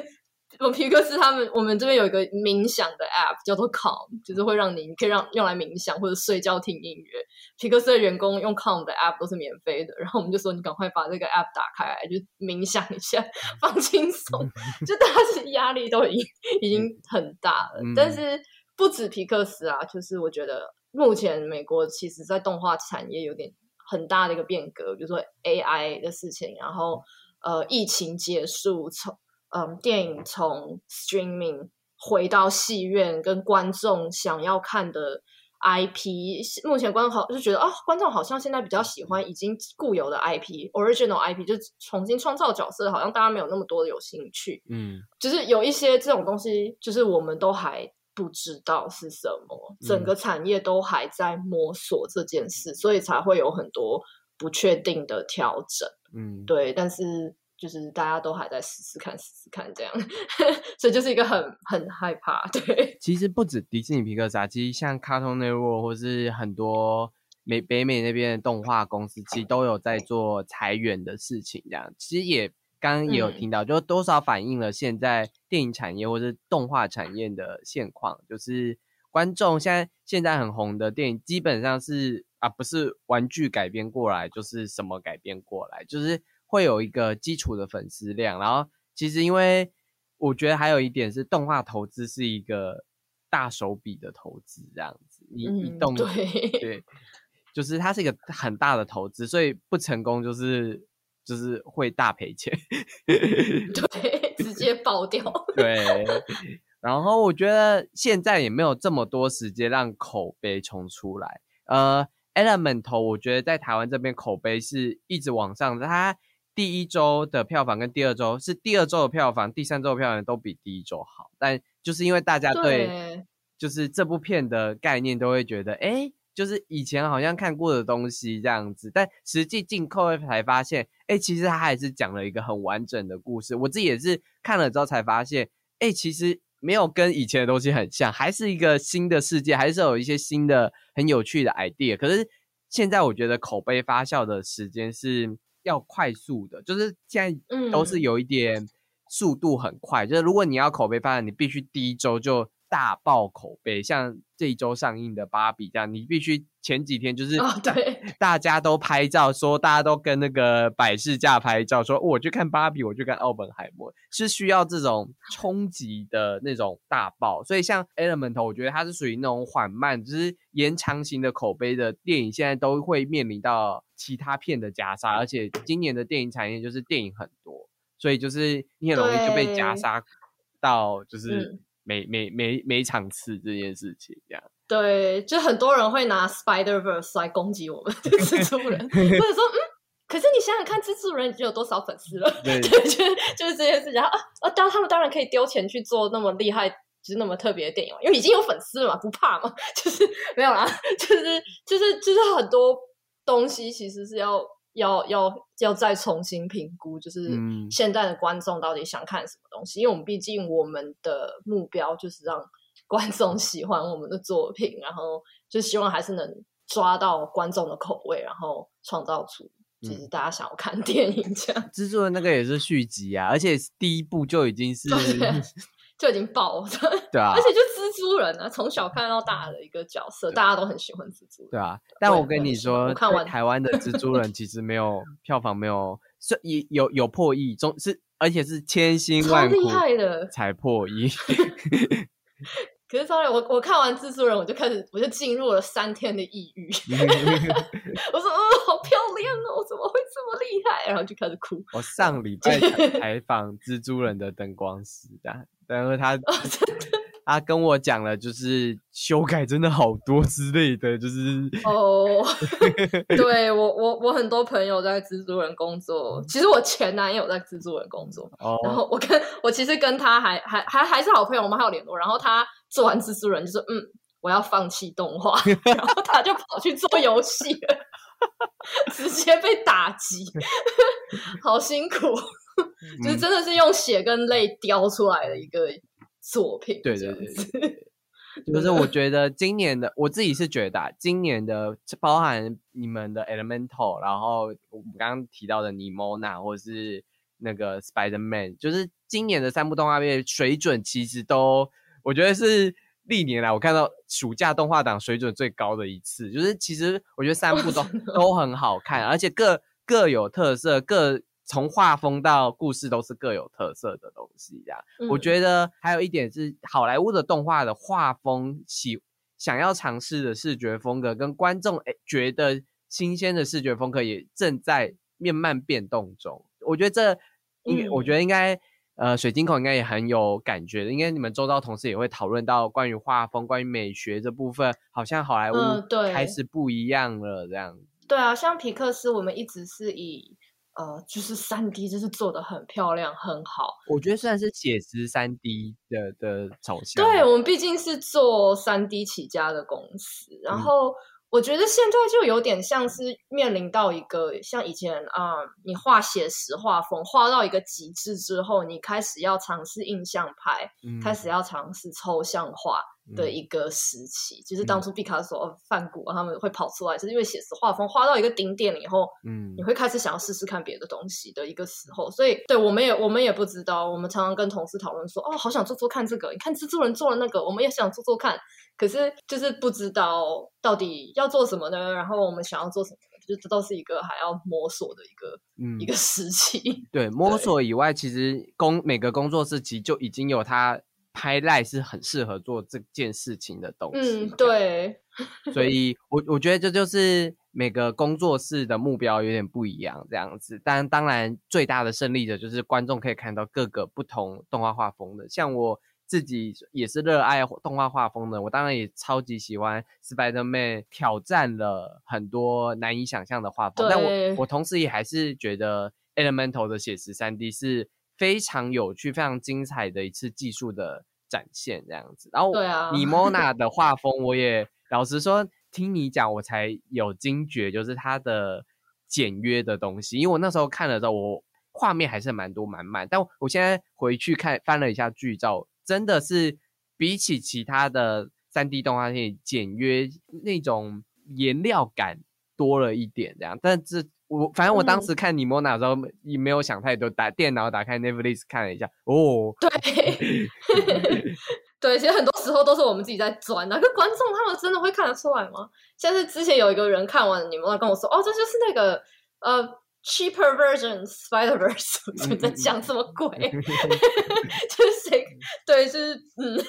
我皮克斯他们，我们这边有一个冥想的 app 叫做 Calm，就是会让你可以让用来冥想或者睡觉听音乐。皮克斯的员工用 Calm 的 app 都是免费的，然后我们就说你赶快把这个 app 打开来，就冥想一下，放轻松。就大家是压力都已经已经很大了，但是不止皮克斯啊，就是我觉得目前美国其实在动画产业有点很大的一个变革，比如说 AI 的事情，然后呃疫情结束从。嗯，电影从 streaming 回到戏院，跟观众想要看的 IP，目前观众好就觉得啊，观众好像现在比较喜欢已经固有的 IP，original IP，就重新创造角色，好像大家没有那么多的有兴趣。嗯，就是有一些这种东西，就是我们都还不知道是什么，整个产业都还在摸索这件事，所以才会有很多不确定的调整。嗯，对，但是。就是大家都还在试试看，试试看这样，所以就是一个很很害怕。对，其实不止迪士尼皮克斯，其实像 Cartoon Network 或是很多美北美那边的动画公司，其实都有在做裁员的事情。这样，其实也刚刚也有听到，就多少反映了现在电影产业或是动画产业的现况。就是观众现在现在很红的电影，基本上是啊，不是玩具改编过来，就是什么改编过来，就是。会有一个基础的粉丝量，然后其实因为我觉得还有一点是动画投资是一个大手笔的投资，这样子，你你动对对，就是它是一个很大的投资，所以不成功就是就是会大赔钱，对，直接爆掉。对，然后我觉得现在也没有这么多时间让口碑冲出来。呃，Element 我觉得在台湾这边口碑是一直往上的，它。第一周的票房跟第二周是第二周的票房，第三周的票房都比第一周好，但就是因为大家对就是这部片的概念都会觉得，哎，就是以前好像看过的东西这样子，但实际进扣才发现，哎，其实他还是讲了一个很完整的故事。我自己也是看了之后才发现，哎，其实没有跟以前的东西很像，还是一个新的世界，还是有一些新的很有趣的 idea。可是现在我觉得口碑发酵的时间是。要快速的，就是现在都是有一点速度很快，就是如果你要口碑发展，你必须第一周就大爆口碑，像这一周上映的《芭比》这样，你必须前几天就是对 大家都拍照，说大家都跟那个百事架拍照，说我去看《芭比》，我去看《奥本海默》，是需要这种冲击的那种大爆。所以像《Element》，我觉得它是属于那种缓慢，就是延长型的口碑的电影，现在都会面临到。其他片的夹杀，而且今年的电影产业就是电影很多，所以就是你很容易就被夹杀到，就是每每每每场次这件事情这样。对，就很多人会拿 Spider Verse 来攻击我们 蜘蛛人，或者说，嗯，可是你想想看，蜘蛛人已经有多少粉丝了？对，就是就是这件事情啊啊！当他们当然可以丢钱去做那么厉害，就是那么特别的电影，因为已经有粉丝了嘛，不怕嘛，就是没有啦，就是就是就是很多。东西其实是要要要要再重新评估，就是现在的观众到底想看什么东西？因为我们毕竟我们的目标就是让 观众喜欢我们的作品，然后就希望还是能抓到观众的口味，然后创造出就是大家想要看电影这样。蜘蛛的那个也是续集啊，而且第一部就已经是。就已经爆了，对啊，而且就蜘蛛人啊，从小看到大的一个角色，大家都很喜欢蜘蛛人，对啊。但我跟你说，看完台湾的蜘蛛人其实没有票房，没有是有有有破亿，总是而且是千辛万苦才破亿。可是超我我看完蜘蛛人，我就开始我就进入了三天的抑郁。我说，哦，好漂亮哦，怎么会这么厉害？然后就开始哭。我上礼拜 采访蜘蛛人的灯光师的。然后他，他跟我讲了，就是修改真的好多之类的，就是哦，对我我我很多朋友在蜘蛛人工作，其实我前男友在蜘蛛人工作，然后我跟我其实跟他还还还还是好朋友，我们还有联络。然后他做完蜘蛛人就说：“嗯，我要放弃动画。”然后他就跑去做游戏了，直接被打击，好辛苦。就是真的是用血跟泪雕出来的一个作品。对对对，就是我觉得今年的我自己是觉得，啊今年的包含你们的 Elemental，然后我们刚刚提到的 Nimona 或者是那个 Spider Man，就是今年的三部动画片水准其实都，我觉得是历年来我看到暑假动画档水准最高的一次。就是其实我觉得三部都 都很好看，而且各各有特色，各从画风到故事都是各有特色的东西。这样，我觉得还有一点是好莱坞的动画的画风喜想要尝试的视觉风格，跟观众诶觉得新鲜的视觉风格也正在慢慢变动中。我觉得这，应我觉得应该，呃，水晶口应该也很有感觉的。应该你们周遭同事也会讨论到关于画风、关于美学这部分，好像好莱坞开始不一样了这样。对啊，像皮克斯，我们一直是以呃，就是三 D，就是做的很漂亮、很好。我觉得算是写实三 D 的的走向。对我们毕竟是做三 D 起家的公司，然后。我觉得现在就有点像是面临到一个像以前啊，你画写实画风画到一个极致之后，你开始要尝试印象派，开始要尝试抽象画。的一个时期，就是当初毕卡索、梵谷他们会跑出来，就是因为写实画风画到一个顶点了以后，嗯，你会开始想要试试看别的东西的一个时候。所以，对我们也我们也不知道，我们常常跟同事讨论说，哦，好想做做看这个，你看蜘蛛人做了那个，我们也想做做看，可是就是不知道到底要做什么呢？然后我们想要做什么，就这都是一个还要摸索的一个嗯一个时期。对，摸索以外，其实工每个工作室其实就已经有它。拍赖是很适合做这件事情的东西。嗯，对。所以，我我觉得这就是每个工作室的目标有点不一样，这样子。但当然，最大的胜利者就是观众可以看到各个不同动画画风的。像我自己也是热爱动画画风的，我当然也超级喜欢 Spider Man，挑战了很多难以想象的画风。但我我同时也还是觉得 Elemental 的写实三 D 是。非常有趣、非常精彩的一次技术的展现，这样子。然后，米莫娜的画风，我也老实说，听你讲，我才有惊觉，就是它的简约的东西。因为我那时候看了之后，我画面还是蛮多、满满。但我现在回去看翻了一下剧照，真的是比起其他的三 D 动画片，简约那种颜料感多了一点，这样。但这我反正我当时看尼莫娜的时候也没有想太多，打电脑打开 Netflix 看了一下，哦，对，对，其实很多时候都是我们自己在钻，那个观众他们真的会看得出来吗？像是之前有一个人看完尼莫娜跟我说，哦，这就是那个呃 cheaper version Spider Verse，在讲什么鬼？就是谁？对，就是嗯，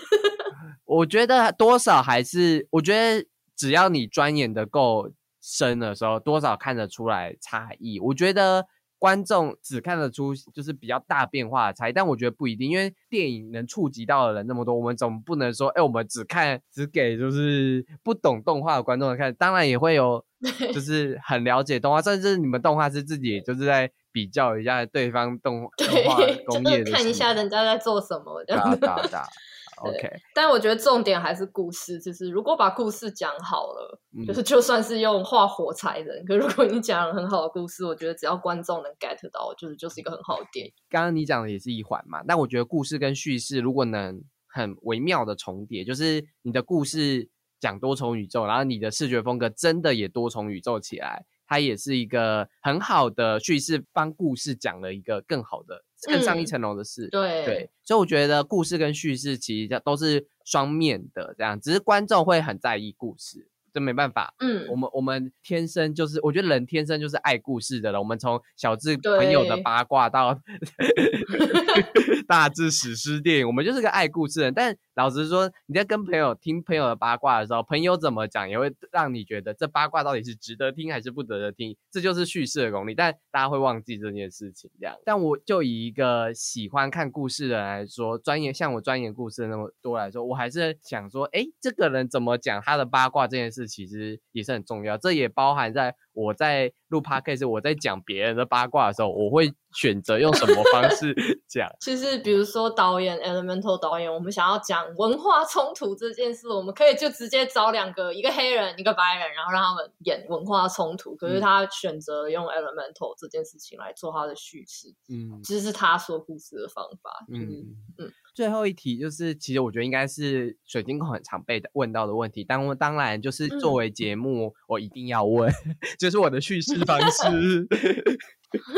我觉得多少还是，我觉得只要你钻研的够。深的时候，多少看得出来差异。我觉得观众只看得出就是比较大变化的差异，但我觉得不一定，因为电影能触及到的人那么多，我们总不能说，哎，我们只看只给就是不懂动画的观众看。当然也会有，就是很了解动画，甚至你们动画是自己就是在比较一下对方动动画工业，看一下人家在做什么，这样子。OK，但我觉得重点还是故事，就是如果把故事讲好了，就是就算是用画火柴人，可如果你讲了很好的故事，我觉得只要观众能 get 到，就是就是一个很好的电影。刚刚你讲的也是一环嘛，但我觉得故事跟叙事如果能很微妙的重叠，就是你的故事讲多重宇宙，然后你的视觉风格真的也多重宇宙起来，它也是一个很好的叙事，帮故事讲了一个更好的。更上一层楼的事，对对，所以我觉得故事跟叙事其实都是双面的，这样，只是观众会很在意故事。这没办法，嗯，我们我们天生就是，我觉得人天生就是爱故事的了。我们从小至朋友的八卦到 大至史诗电影，我们就是个爱故事人。但老实说，你在跟朋友听朋友的八卦的时候，朋友怎么讲也会让你觉得这八卦到底是值得听还是不得的听，这就是叙事的功力。但大家会忘记这件事情，这样。但我就以一个喜欢看故事的人来说，专业像我专业故事那么多来说，我还是想说，哎，这个人怎么讲他的八卦这件事。其实也是很重要，这也包含在我在录 podcast，我在讲别人的八卦的时候，我会。选择用什么方式 讲？其实，比如说导演，Elemental 导演，我们想要讲文化冲突这件事，我们可以就直接找两个，一个黑人，一个白人，然后让他们演文化冲突。可是他选择用 Elemental 这件事情来做他的叙事，嗯，其实是他说故事的方法。嗯嗯。最后一题就是，其实我觉得应该是水晶控很常被问到的问题，但我当然就是作为节目，我一定要问，就是我的叙事方式。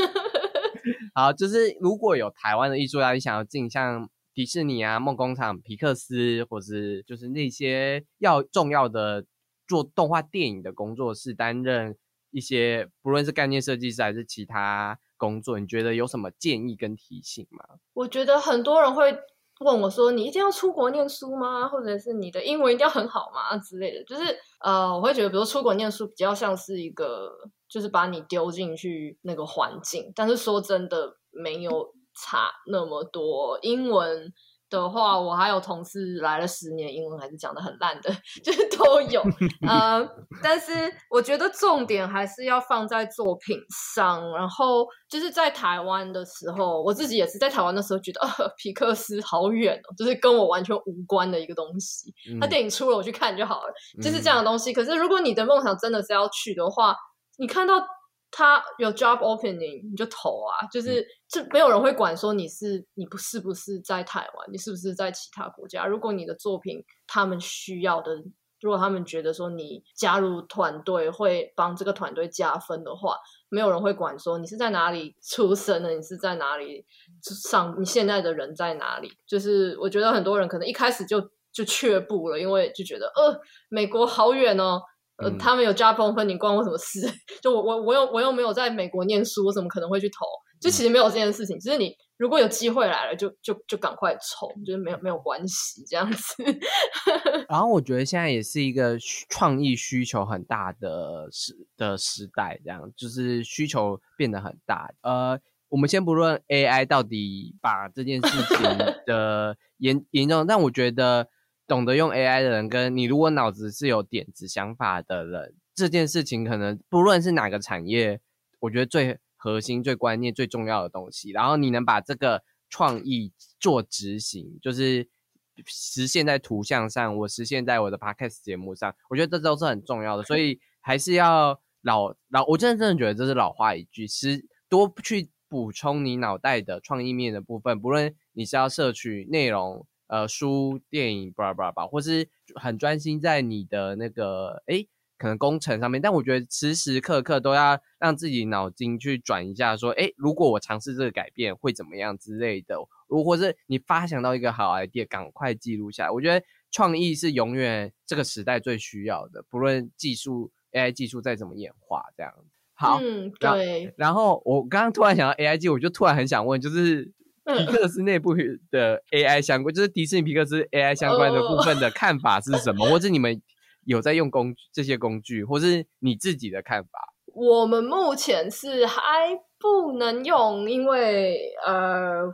好，就是如果有台湾的艺术家，你想要进像迪士尼啊、梦工厂、皮克斯，或是就是那些要重要的做动画电影的工作室，担任一些不论是概念设计师还是其他工作，你觉得有什么建议跟提醒吗？我觉得很多人会问我说：“你一定要出国念书吗？或者是你的英文一定要很好吗？”之类的。就是呃，我会觉得，比如出国念书比较像是一个，就是把你丢进去那个环境，但是说真的，没有差那么多。英文的话，我还有同事来了十年，英文还是讲的很烂的，就是都有。呃，但是我觉得重点还是要放在作品上。然后就是在台湾的时候，我自己也是在台湾的时候觉得，呃，皮克斯好远哦，就是跟我完全无关的一个东西。他电影出了，我去看就好了，就是这样的东西。可是如果你的梦想真的是要去的话，你看到。他有 job opening，你就投啊，就是就没有人会管说你是你不是不是在台湾，你是不是在其他国家。如果你的作品他们需要的，如果他们觉得说你加入团队会帮这个团队加分的话，没有人会管说你是在哪里出生的，你是在哪里上，你现在的人在哪里。就是我觉得很多人可能一开始就就却步了，因为就觉得呃美国好远哦。呃，他们有加分分，你关我什么事？就我我我又我又没有在美国念书，我怎么可能会去投？就其实没有这件事情，只是你如果有机会来了，就就就赶快冲，就是没有没有关系这样子。然后我觉得现在也是一个创意需求很大的时的时代，这样就是需求变得很大。呃，我们先不论 AI 到底把这件事情 的严严重，但我觉得。懂得用 AI 的人，跟你如果脑子是有点子想法的人，这件事情可能不论是哪个产业，我觉得最核心、最关键、最重要的东西。然后你能把这个创意做执行，就是实现在图像上，我实现在我的 Podcast 节目上，我觉得这都是很重要的。所以还是要老老，我真的真的觉得这是老话一句，是多去补充你脑袋的创意面的部分，不论你是要摄取内容。呃，书、电影，巴拉巴拉吧，或是很专心在你的那个，哎，可能工程上面。但我觉得时时刻刻都要让自己脑筋去转一下，说，哎，如果我尝试这个改变会怎么样之类的。如或是你发想到一个好 idea，赶快记录下来。我觉得创意是永远这个时代最需要的，不论技术 AI 技术再怎么演化，这样。好，嗯，对。然后我刚刚突然想到 AI 技我就突然很想问，就是。皮克斯内部的 AI 相关，就是迪士尼皮克斯 AI 相关的部分的看法是什么？或者你们有在用工这些工具，或是你自己的看法？我们目前是还不能用，因为呃，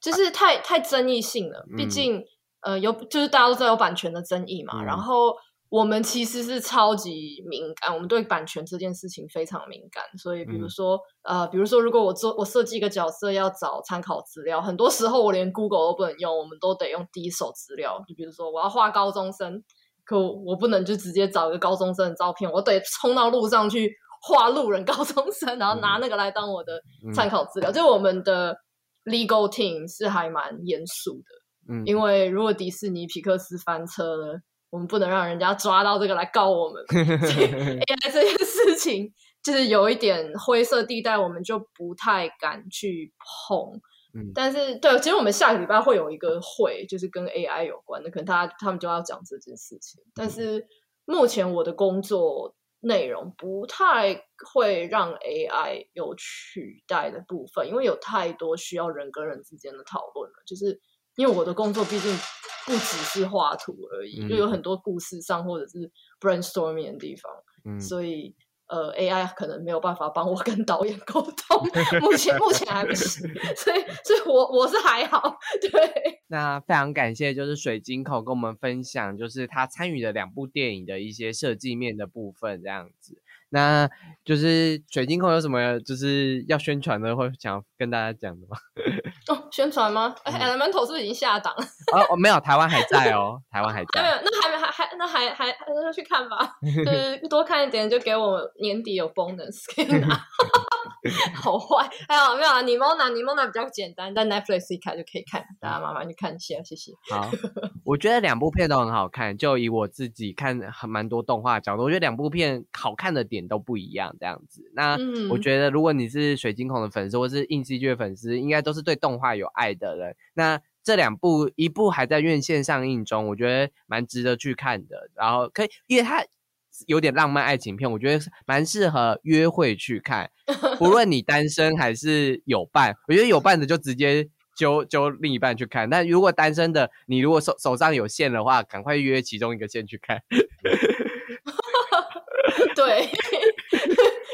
就是太太争议性了。毕竟呃，有就是大家都知道有版权的争议嘛，然后。我们其实是超级敏感，我们对版权这件事情非常敏感。所以，比如说，呃，比如说，如果我做我设计一个角色要找参考资料，很多时候我连 Google 都不能用，我们都得用第一手资料。就比如说，我要画高中生，可我不能就直接找一个高中生的照片，我得冲到路上去画路人高中生，然后拿那个来当我的参考资料。就我们的 legal team 是还蛮严肃的，嗯，因为如果迪士尼皮克斯翻车了。我们不能让人家抓到这个来告我们。AI 这件事情就是有一点灰色地带，我们就不太敢去碰。嗯，但是对，其实我们下个礼拜会有一个会，就是跟 AI 有关的，可能他他们就要讲这件事情。但是目前我的工作内容不太会让 AI 有取代的部分，因为有太多需要人跟人之间的讨论了，就是。因为我的工作毕竟不只是画图而已，就有很多故事上或者是 brainstorming 的地方，嗯所以呃 AI 可能没有办法帮我跟导演沟通，目前目前还不行，所以所以我我是还好，对。那非常感谢，就是水晶口跟我们分享，就是他参与的两部电影的一些设计面的部分，这样子。那就是水晶控有什么就是要宣传的，或想跟大家讲的吗？哦，宣传吗？哎，Elemental 是不是已经下档？哦，没有，台湾还在哦，台湾还在。没有，那还没还还那还还那就去看吧，就是多看一点，就给我年底有 bonus 可以拿。好坏，还有没有啊？尼莫娜，尼莫娜比较简单，在 Netflix 一开就可以看，大家麻烦去看一下，谢谢。好，我觉得两部片都很好看。就以我自己看很蛮多动画角度，我觉得两部片好看的点都不一样，这样子。那我觉得如果你是水晶孔的粉丝，或是硬 CG 的粉丝，应该都是对动画有爱的人。那这两部，一部还在院线上映中，我觉得蛮值得去看的。然后可以，因为它。有点浪漫爱情片，我觉得蛮适合约会去看。不论你单身还是有伴，我觉得有伴的就直接揪揪另一半去看。但如果单身的，你如果手手上有线的话，赶快约其中一个线去看。对，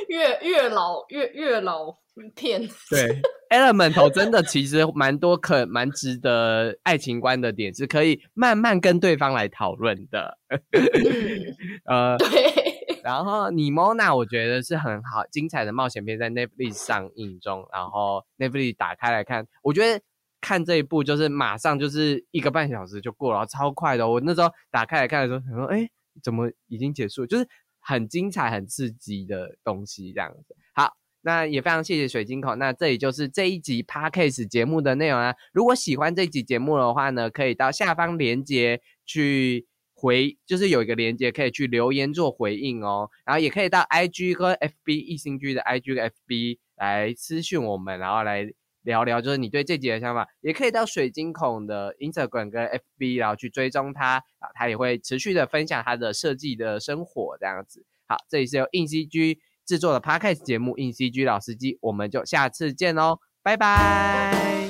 月月老月月老片。对。Element 真的其实蛮多可蛮值得爱情观的点，是可以慢慢跟对方来讨论的。呃，对。然后 Nimona 我觉得是很好精彩的冒险片，在 Netflix 上映中。然后 Netflix 打开来看，我觉得看这一部就是马上就是一个半小时就过了，超快的。我那时候打开来看的时候，想说，哎，怎么已经结束？就是很精彩、很刺激的东西，这样子。好。那也非常谢谢水晶口，那这里就是这一集 podcast 节目的内容啊。如果喜欢这集节目的话呢，可以到下方链接去回，就是有一个链接可以去留言做回应哦。然后也可以到 IG 和 FB 异星居的 IG 和 FB 来私讯我们，然后来聊聊就是你对这集的想法。也可以到水晶孔的 Instagram 跟 FB，然后去追踪他啊，他也会持续的分享他的设计的生活这样子。好，这里是由硬 CG。制作的 Podcast 节目《硬 CG 老司机》，我们就下次见喽，拜拜。